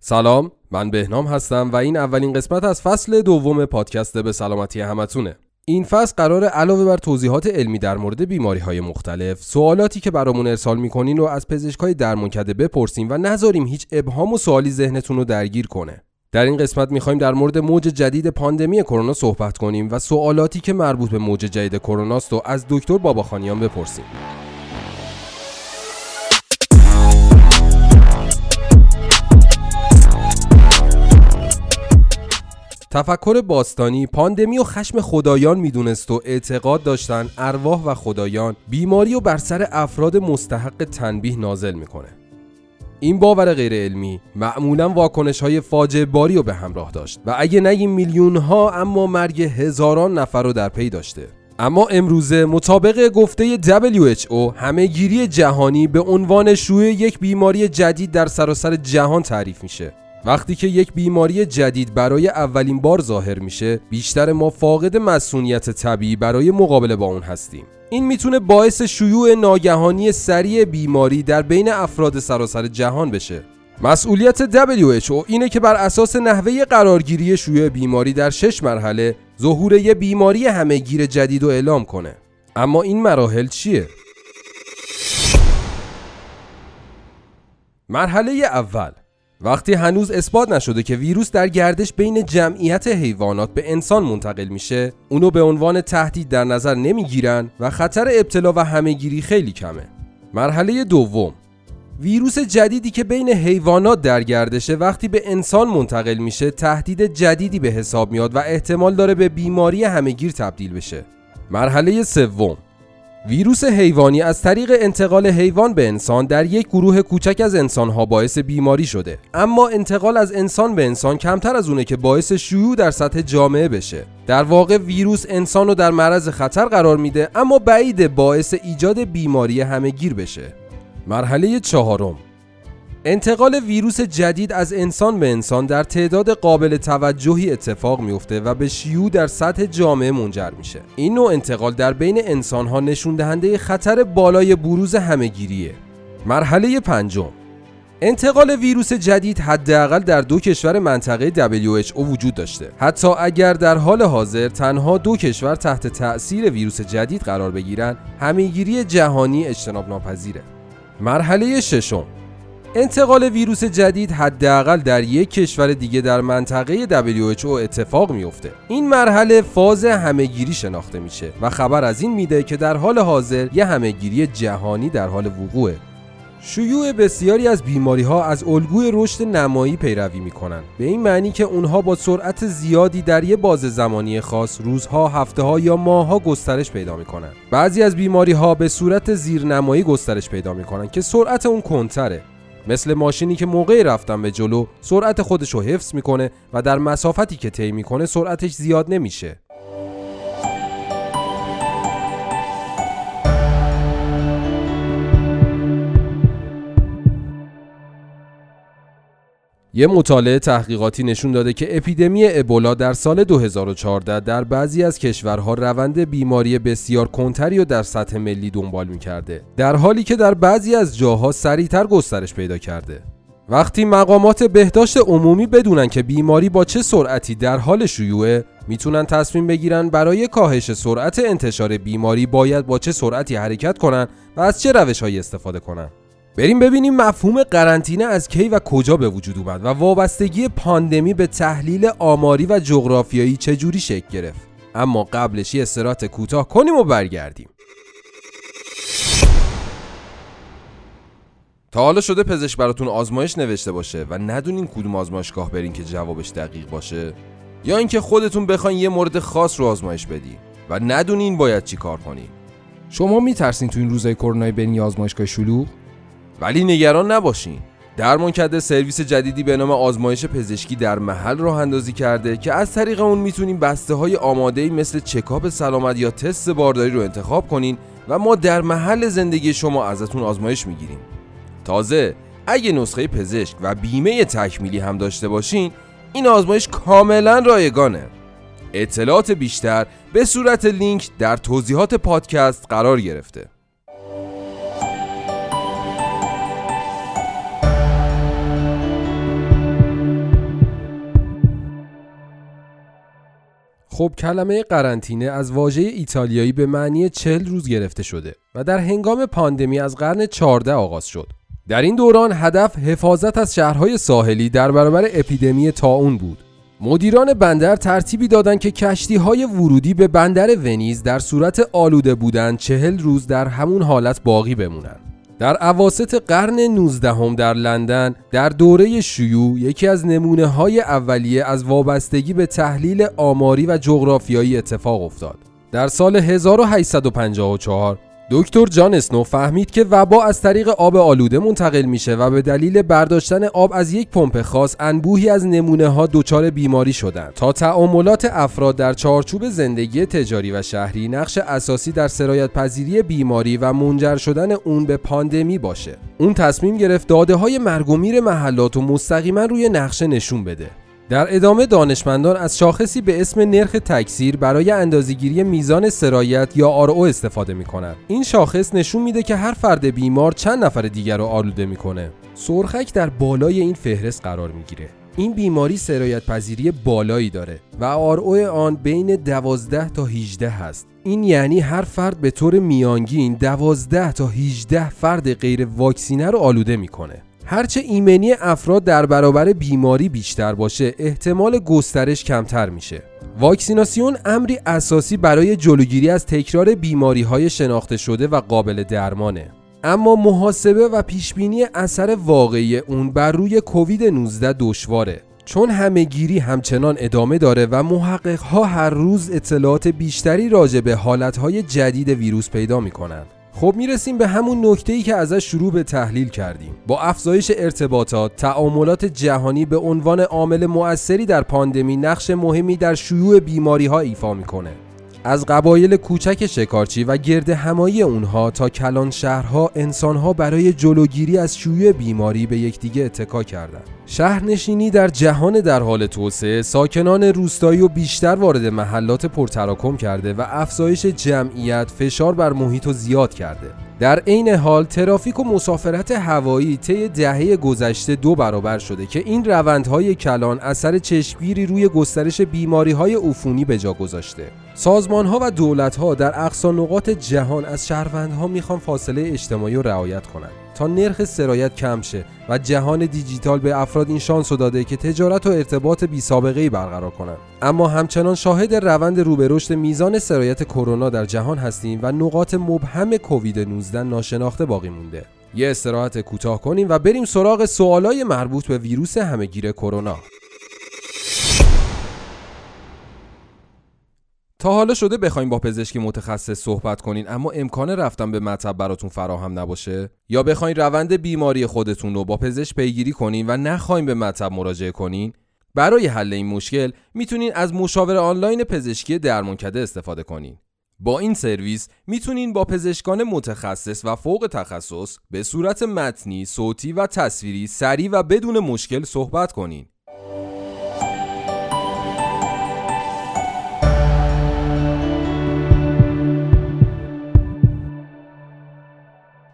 سلام من بهنام هستم و این اولین قسمت از فصل دوم پادکست به سلامتی همتونه. این فصل قرار علاوه بر توضیحات علمی در مورد بیماری های مختلف سوالاتی که برامون ارسال می‌کنین رو از پزشکای درمان کرده بپرسیم و نذاریم هیچ ابهام و سوالی ذهنتون رو درگیر کنه. در این قسمت می‌خوایم در مورد موج جدید پاندمی کرونا صحبت کنیم و سوالاتی که مربوط به موج جدید کرونا است و از دکتر باباخانیان بپرسیم. تفکر باستانی پاندمی و خشم خدایان می‌دونست و اعتقاد داشتن ارواح و خدایان بیماری و بر سر افراد مستحق تنبیه نازل می‌کنه. این باور غیر علمی معمولا واکنش های فاجعه باری رو به همراه داشت و اگه نگیم میلیون ها اما مرگ هزاران نفر رو در پی داشته. اما امروزه مطابق گفته WHO همه گیری جهانی به عنوان شیوع یک بیماری جدید در سراسر جهان تعریف میشه. وقتی که یک بیماری جدید برای اولین بار ظاهر میشه بیشتر ما فاقد مسئولیت طبیعی برای مقابله با اون هستیم. این می‌تونه باعث شیوع ناگهانی سریع بیماری در بین افراد سراسر جهان بشه. مسئولیت WHO اینه که بر اساس نحوه قرارگیری شیوع بیماری در شش مرحله ظهور یه بیماری همهگیر جدید رو اعلام کنه. اما این مراحل چیه؟ مرحله اول. وقتی هنوز اثبات نشده که ویروس در گردش بین جمعیت حیوانات به انسان منتقل میشه اونو به عنوان تهدید در نظر نمی‌گیرن و خطر ابتلا و همهگیری خیلی کمه. مرحله دوم. ویروس جدیدی که بین حیوانات در گردشه وقتی به انسان منتقل میشه تهدید جدیدی به حساب میاد و احتمال داره به بیماری همهگیر تبدیل بشه. مرحله سوم. ویروس حیوانی از طریق انتقال حیوان به انسان در یک گروه کوچک از انسانها باعث بیماری شده. اما انتقال از انسان به انسان کمتر از اونه که باعث شیوع در سطح جامعه بشه. در واقع ویروس انسان رو در معرض خطر قرار میده اما بعید باعث ایجاد بیماری همهگیر بشه. مرحله چهارم. انتقال ویروس جدید از انسان به انسان در تعداد قابل توجهی اتفاق میفته و به شیوع در سطح جامعه منجر میشه. این نوع انتقال در بین انسان ها نشون دهنده خطر بالای بروز همهگیریه. مرحله پنجم. انتقال ویروس جدید حداقل در دو کشور منطقه WHO وجود داشته. حتی اگر در حال حاضر تنها دو کشور تحت تأثیر ویروس جدید قرار بگیرن همهگیری جهانی اجتناب ناپذیره مرحله ششم. انتقال ویروس جدید حداقل در یک کشور دیگه در منطقه WHO اتفاق میفته. این مرحله فاز همهگیری شناخته میشه و خبر از این میده که در حال حاضر یه همهگیری جهانی در حال وقوعه. شیوع بسیاری از بیماری ها از الگوی رشد نمایی پیروی می‌کنن به این معنی که اونها با سرعت زیادی در یه باز زمانی خاص روزها، هفته ها یا ماهها گسترش پیدا می‌کنن. بعضی از بیماری ها به صورت زیرنمایی گسترش پیدا می‌کنن که سرعت اون کنتره مثل ماشینی که موقع رفتن به جلو سرعت خودش رو حفظ می‌کنه و در مسافتی که طی می‌کنه سرعتش زیاد نمیشه. یه مطالعه تحقیقاتی نشون داده که اپیدمی ابولا در سال 2014 در بعضی از کشورها روند بیماری بسیار کنتری و در سطح ملی دنبال می‌کرده در حالی که در بعضی از جاها سریعتر گسترش پیدا کرده. وقتی مقامات بهداشت عمومی بدونن که بیماری با چه سرعتی در حال شیوعه می‌تونن تصمیم بگیرن برای کاهش سرعت انتشار بیماری باید با چه سرعتی حرکت کنن و از چه روشهایی استفاده کنن. بریم ببینیم مفهوم قرنطینه از کی و کجا به وجود اومد و وابستگی پاندمی به تحلیل آماری و جغرافیایی چجوری شکل گرفت. اما قبلش یه استرات کوتاه کنیم و برگردیم. تا حالا شده پزشک براتون آزمایش نوشته باشه و ندونین کدوم آزمایشگاه برین که جوابش دقیق باشه یا اینکه خودتون بخواین یه مورد خاص رو آزمایش بدی و ندونین باید چی کار کنی شما میترسین تو این روزای کرونا برین آزمایشگاه شلوغ؟ ولی نگران نباشین. درمان کرده سرویس جدیدی به نام آزمایش پزشکی در محل راه اندازی کرده که از طریق اون می‌تونیم بسته های آماده مثل چکاپ سلامت یا تست بارداری رو انتخاب کنین و ما در محل زندگی شما ازتون آزمایش می‌گیریم. تازه اگه نسخه پزشک و بیمه تکمیلی هم داشته باشین این آزمایش کاملا رایگانه. اطلاعات بیشتر به صورت لینک در توضیحات پادکست قرار گرفته. خب کلمه قرنطینه از واژه ایتالیایی به معنی چهل روز گرفته شده و در هنگام پاندمی از قرن 14 آغاز شد. در این دوران هدف حفاظت از شهرهای ساحلی در برابر اپیدمی تاون بود. مدیران بندر ترتیبی دادند که کشتی های ورودی به بندر ونیز در صورت آلوده بودن چهل روز در همون حالت باقی بمونند. در عواست قرن 19 هم در لندن در دوره شیوع یکی از نمونه های اولیه از وابستگی به تحلیل آماری و جغرافیایی اتفاق افتاد. در سال 1854 دکتر جان اسنو فهمید که وبا از طریق آب آلوده منتقل میشه و به دلیل برداشتن آب از یک پمپ خاص انبوهی از نمونه ها دچار بیماری شدند. تا تعاملات افراد در چارچوب زندگی تجاری و شهری نقش اساسی در سرایت پذیری بیماری و منجر شدن اون به پاندمی باشه. اون تصمیم گرفت داده های مرگومیر محلات و مستقیما روی نقشه نشون بده. در ادامه دانشمندان از شاخصی به اسم نرخ تکثیر برای اندازهگیری میزان سرایت یا آرو استفاده می کنند. این شاخص نشون میده که هر فرد بیمار چند نفر دیگر رو آلوده می‌کنه. سرخک در بالای این فهرست قرار می‌گیره. این بیماری سرایت پذیری بالایی داره و آرو آن بین 12 تا 18 هست. این یعنی هر فرد به طور میانگین 12 تا 18 فرد غیر واکسینه رو آلوده می‌کنه. هرچه ایمنی افراد در برابر بیماری بیشتر باشه احتمال گسترش کمتر میشه. واکسیناسیون امری اساسی برای جلوگیری از تکرار بیماری های شناخته شده و قابل درمانه. اما محاسبه و پیشبینی اثر واقعی اون بر روی کووید 19 دشواره. چون همهگیری همچنان ادامه داره و محقق ها هر روز اطلاعات بیشتری راجع به حالتهای جدید ویروس پیدا می‌کنند. خب می‌رسیم به همون نکته ای که ازش شروع به تحلیل کردیم. با افزایش ارتباطات تعاملات جهانی به عنوان عامل مؤثری در پاندمی نقش مهمی در شیوع بیماری ها ایفا می‌کنه. از قبایل کوچک شکارچی و گرد همایی اونها تا کلان شهرها انسانها برای جلوگیری از شیوع بیماری به یکدیگه اتکا کردند. شهرنشینی در جهان در حال توسعه ساکنان روستایی و بیشتر وارد محلات پرتراکم کرده و افزایش جمعیت فشار بر محیط و زیاد کرده. در عین حال ترافیک و مسافرت هوایی طی دهه گذشته دو برابر شده که این روندهای کلان اثر چشمگیری روی گسترش بیماری های عفونی به جا گذاشته. سازمان ها و دولت ها در اقصا نقاط جهان از شهروندها می‌خوان فاصله اجتماعی رعایت کنند تا نرخ سرایت کم شه و جهان دیجیتال به افراد این شانس داده که تجارت و ارتباط بی سابقه ای برقرار کنند. اما همچنان شاهد روند رو به میزان سرایت کرونا در جهان هستیم و نقاط مبهم کووید 19 ناشناخته باقی مونده. یه استراحت کوتاه کنیم و بریم سراغ سوالای مربوط به ویروس همهگیر کرونا. تا حالا شده بخوایم با پزشکی متخصص صحبت کنین اما امکان رفتن به مطب براتون فراهم نباشه؟ یا بخواین روند بیماری خودتون رو با پزشک پیگیری کنین و نخواین به مطب مراجعه کنین؟ برای حل این مشکل می‌تونین از مشاور آنلاین پزشکی درمانکده استفاده کنین. با این سرویس می‌تونین با پزشکان متخصص و فوق تخصص به صورت متنی، صوتی و تصویری سریع و بدون مشکل صحبت کنین.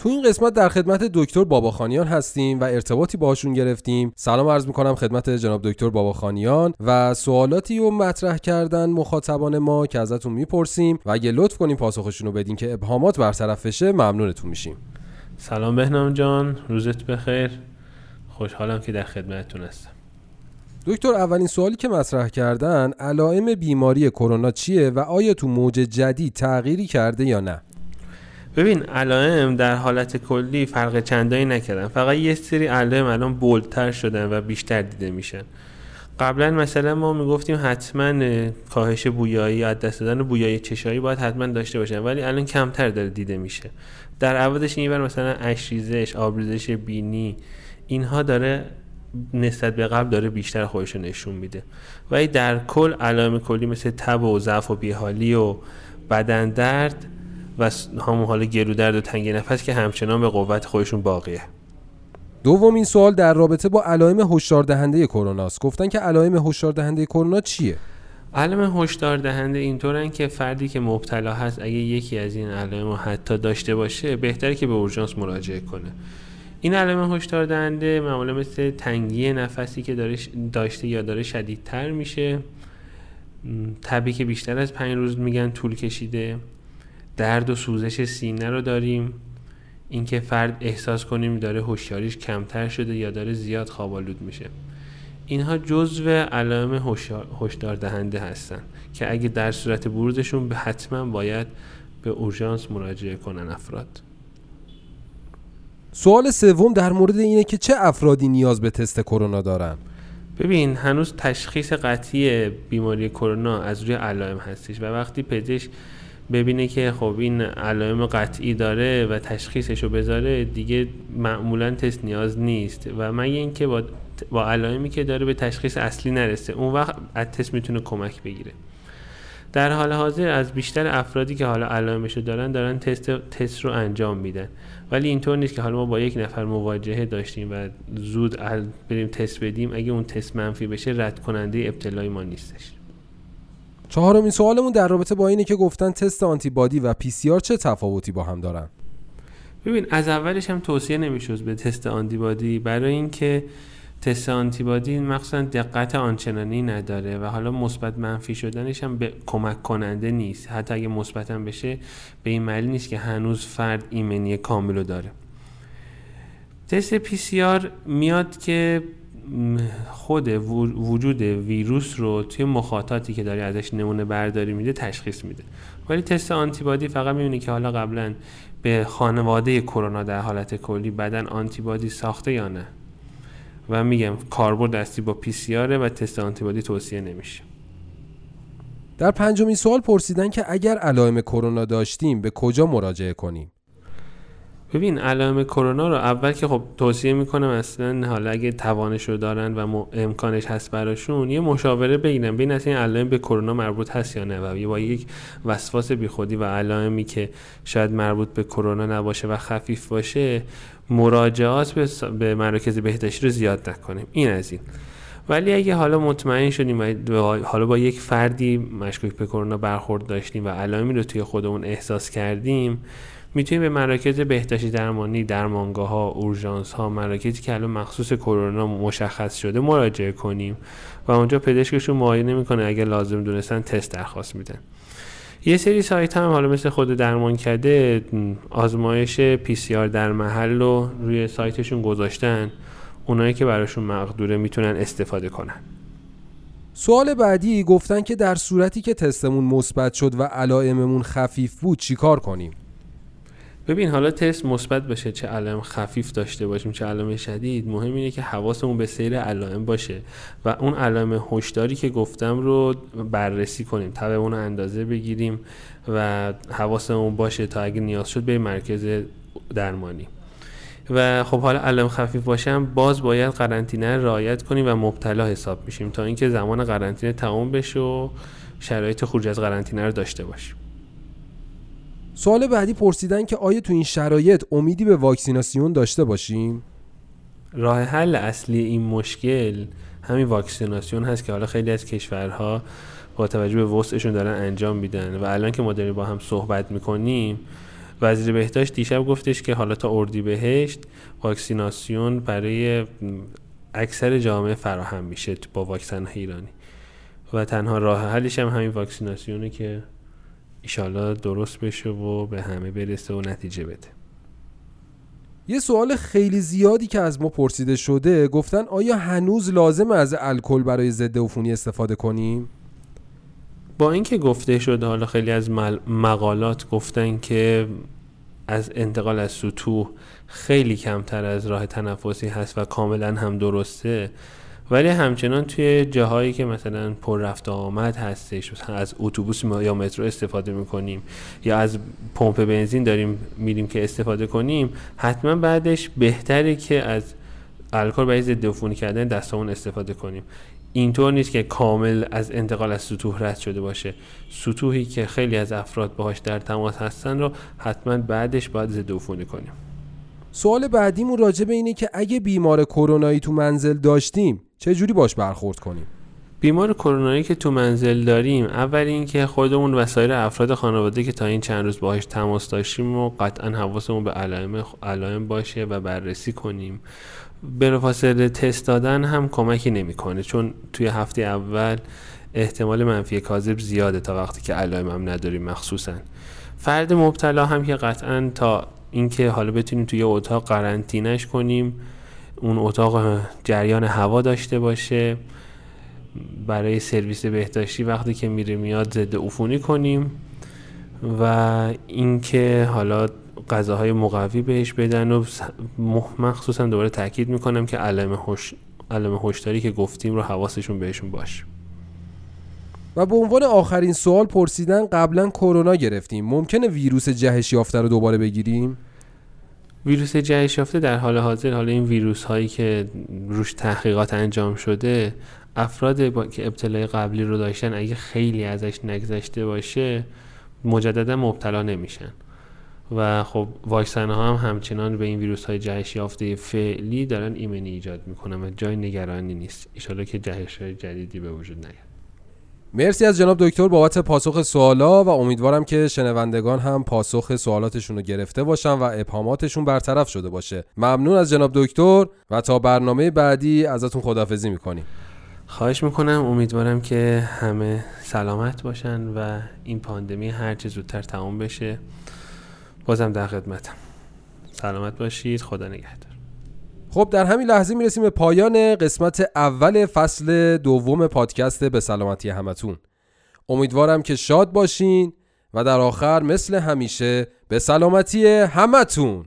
تو این قسمت در خدمت دکتر باباخانیان هستیم و ارتباطی باشون گرفتیم. سلام عرض می‌کنم خدمت جناب دکتر باباخانیان و سوالاتی رو مطرح کردن مخاطبان ما که ازتون می‌پرسیم و اگه لطف کنیم پاسخشون رو بدین که ابهامات برطرف بشه ممنونتون میشیم. سلام بهنام جان روزت بخیر. خوشحالم که در خدمتتون هستم. دکتر اولین سوالی که مطرح کردن علائم بیماری کرونا چیه و آیا تو موج جدید تغییری کرده یا نه؟ ببین علائم در حالت کلی فرق چندانی نکردن. فقط یه سری علائم الان بولتر شدن و بیشتر دیده میشن. قبلا مثلا ما می‌گفتیم حتما کاهش بویایی یا دست دادن بویایی چشایی باید حتما داشته باشن ولی الان کمتر داره دیده میشه. در عوضش این بر مثلا اشریزش آبریزش بینی اینها داره نسبت به قبل داره بیشتر خودش نشون میده. ولی در کل علائم کلی مثل تب و ضعف و بیحالی و بدن درد و همون حال گلو درد و تنگی نفس که همچنان به قوت خودشون باقیه. دومین سوال در رابطه با علائم هشدار دهنده کرونا است گفتن که علائم هشدار دهنده کرونا چیه؟ علائم هشدار دهنده اینطورن که فردی که مبتلا هست اگه یکی از این علائم حتی داشته باشه بهتره که به اورژانس مراجعه کنه. این علائم هشدار دهنده معمولا مثل تنگی نفسی که داره داشته یا داره شدیدتر میشه. تبی که بیشتر از پنج روز میگن طول کشیده. درد و سوزش سینه رو داریم. اینکه فرد احساس کنیم داره هوشیاریش کمتر شده یا داره زیاد خوابالود میشه. اینها جزو علائم هشدار دهنده هستن که اگه در صورت بروزشون به حتما باید به اورژانس مراجعه کنن افراد. سوال سوم در مورد اینه که چه افرادی نیاز به تست کرونا دارن؟ ببین هنوز تشخیص قطعی بیماری کرونا از روی علائم هستش و وقتی پزشک ببینه که خب این علائم قطعی داره و تشخیصش رو بذاره دیگه معمولا تست نیاز نیست. و مگه اینکه با با علائمی که داره به تشخیص اصلی نرسه اون وقت از تست می‌تونه کمک بگیره. در حال حاضر از بیشتر افرادی که حالا علائمش رو دارن دارن تست تست رو انجام میدن. ولی اینطور نیست که حالا ما با یک نفر مواجهه داشتیم و زود بریم تست بدیم. اگه اون تست منفی بشه رد کننده ابتلای ما نیستش. چهارمین سوالمون در رابطه با اینه که گفتن تست آنتیبادی و PCR چه تفاوتی با هم دارن؟ ببین از اولش هم توصیه نمی‌شد به تست آنتیبادی برای اینکه تست آنتیبادی مخصوصا دقت آنچنانی نداره و حالا مثبت منفی شدنش هم به کمک کننده نیست. حتی اگه مثبت بشه به این معنی نیست که هنوز فرد ایمنی کامل رو داره. تست PCR میاد که خود وجود ویروس رو توی مخاطاتی که داری ازش نمونه برداری میده تشخیص میده. ولی تست آنتیبادی فقط می‌بینی که حالا قبلا به خانواده کرونا در حالت کلی بدن آنتیبادی ساخته یا نه. و میگم کاربرد دستی با PCR و تست آنتیبادی توصیه نمیشه. در پنجمین سوال پرسیدن که اگر علائم کرونا داشتیم به کجا مراجعه کنیم؟ ببین علائم کرونا رو اول که خب توصیه می‌کنم اصلا حالا اگه توانش رو دارن و امکانش هست براشون یه مشاوره بگیرن. ببین اصلا این علائم به کرونا مربوط هست یا نه و با یک وسواس بیخودی و علائمی که شاید مربوط به کرونا نباشه و خفیف باشه مراجعات به مراکز بهداشتی رو زیاد نکنیم. این از این. ولی اگه حالا مطمئن شدیم و حالا با یک فردی مشکوک به کرونا برخورد داشتیم و علائمی رو توی خودمون احساس کردیم می‌تونیم به مراکز بهداشتی درمانی درمانگاه ها اورژانس ها مراکزی که الان مخصوص کرونا مشخص شده مراجعه کنیم و اونجا پزشکشون معاینه می‌کنه اگه لازم دونستن تست درخواست میدن. یه سری سایت هم حالا مثل خود درمان کرده آزمایش پی سی آر در محل رو روی سایتشون گذاشتن. اونایی که براشون مقدوره می‌تونن استفاده کنن. سوال بعدی گفتن که در صورتی که تستمون مثبت شد و علائممون خفیف بود چیکار کنیم؟ ببین حالا تست مثبت باشه چه علائم خفیف داشته باشیم چه علائم شدید مهم اینه که حواسمون به سیر علائم باشه و اون علائم هشداری که گفتم رو بررسی کنیم تبع اون اندازه بگیریم و حواسمون باشه تا اگه نیاز شد به مرکز درمانی. و خب حالا علائم خفیف باشم باز باید قرنطینه رعایت کنیم و مبتلا حساب میشیم تا اینکه زمان قرنطینه تمام بشه و شرایط خروج از قرنطینه رو داشته باشیم. سوال بعدی پرسیدن که آیا تو این شرایط امیدی به واکسیناسیون داشته باشیم؟ راه حل اصلی این مشکل همین واکسیناسیون هست که حالا خیلی از کشورها با توجه به وسعشون دارن انجام میدن و الان که ما داریم با هم صحبت می‌کنیم وزیر بهداشت دیشب گفتش که حالا تا اردی بهشت واکسیناسیون برای اکثر جامعه فراهم میشه با واکسن ایرانی و تنها راه حلش هم همین واکسیناسیونه که ایشالا درست بشه و به همه برسه و نتیجه بده یه سوال خیلی زیادی که از ما پرسیده شده گفتن آیا هنوز لازم از الکل برای ضد عفونی استفاده کنیم؟ با اینکه گفته شده حالا خیلی از مقالات گفتن که از انتقال از سطوح خیلی کمتر از راه تنفسی هست و کاملا هم درسته ولی همچنان توی جاهایی که مثلا پر رفت آمد هستش مثلا از اتوبوس یا مترو استفاده می‌کنیم یا از پمپ بنزین داریم میریم که استفاده کنیم حتما بعدش بهتره که از الکل برای ضد عفونی کردن دستامون استفاده کنیم. اینطور نیست که کامل از انتقال از سطوح رد شده باشه. سطوحی که خیلی از افراد باهاش در تماس هستن رو حتما بعدش باید ضد عفونی کنیم. سوال بعدیمون راجع به اینه که اگه بیمار کرونایی تو منزل داشتیم چه جوری باش برخورد کنیم؟ بیمار کرونایی که تو منزل داریم اول اینکه خودمون و سایر افراد خانواده که تا این چند روز باهاش تماس داشتیم و قطعا حواسمون به علائم علائم باشه و بررسی کنیم. بلافاصله تست دادن هم کمکی نمی‌کنه چون توی هفته اول احتمال منفی کاذب زیاده تا وقتی که علائم هم نداریم مخصوصا. فرد مبتلا هم که قطعا تا اینکه حالا بتونیم توی اتاق قرنطینش کنیم اون اتاق جریان هوا داشته باشه. برای سرویس بهداشتی وقتی که میره میاد ضد عفونی کنیم و اینکه حالا غذاهای مقوی بهش بدن و مخصوصا دوباره تاکید می‌کنم که علائم هوش علائم هشداری که گفتیم رو حواسشون بهشون باشه و به عنوان آخرین سوال پرسیدن قبلا کرونا گرفتیم. ممکنه ویروس جهش یافته رو دوباره بگیریم؟ ویروس جهش یافته در حال حاضر حالا این ویروس هایی که روش تحقیقات انجام شده افراد با که ابتلای قبلی رو داشتن اگه خیلی ازش نگذشته باشه مجددا مبتلا نمیشن. و خب واکسن ها هم همچنان به این ویروس های جهش یافته فعلی دارن ایمنی ایجاد می‌کنن و جای نگرانی نیست. ایشالا که جهش های جدیدی به وجود نیاد. مرسی از جناب دکتر بابت پاسخ سوالا و امیدوارم که شنوندگان هم پاسخ سوالاتشون رو گرفته باشن و ابهاماتشون برطرف شده باشه. ممنون از جناب دکتر و تا برنامه بعدی ازتون خدافزی می‌کنیم. خواهش می‌کنم. امیدوارم که همه سلامت باشن و این پاندمی هرچه زودتر تمام بشه. بازم در خدمتم. سلامت باشید. خدا نگهدار. خب در همین لحظه می‌رسیم به پایان قسمت اول فصل دوم پادکست به سلامتی همتون. امیدوارم که شاد باشین و در آخر مثل همیشه به سلامتی همتون.